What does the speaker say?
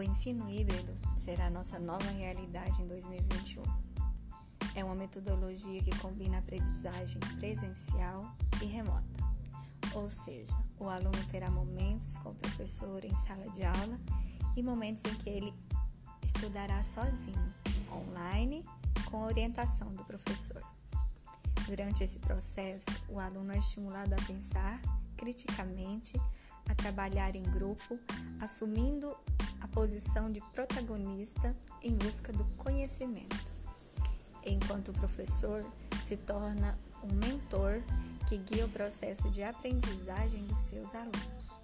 ensino híbrido será nossa nova realidade em 2021. É uma metodologia que combina aprendizagem presencial e remota. Ou seja, o aluno terá momentos com o professor em sala de aula e momentos em que ele estudará sozinho, online, com orientação do professor. Durante esse processo, o aluno é estimulado a pensar criticamente, a trabalhar em grupo, assumindo a posição de protagonista em busca do conhecimento, enquanto o professor se torna um mentor que guia o processo de aprendizagem de seus alunos.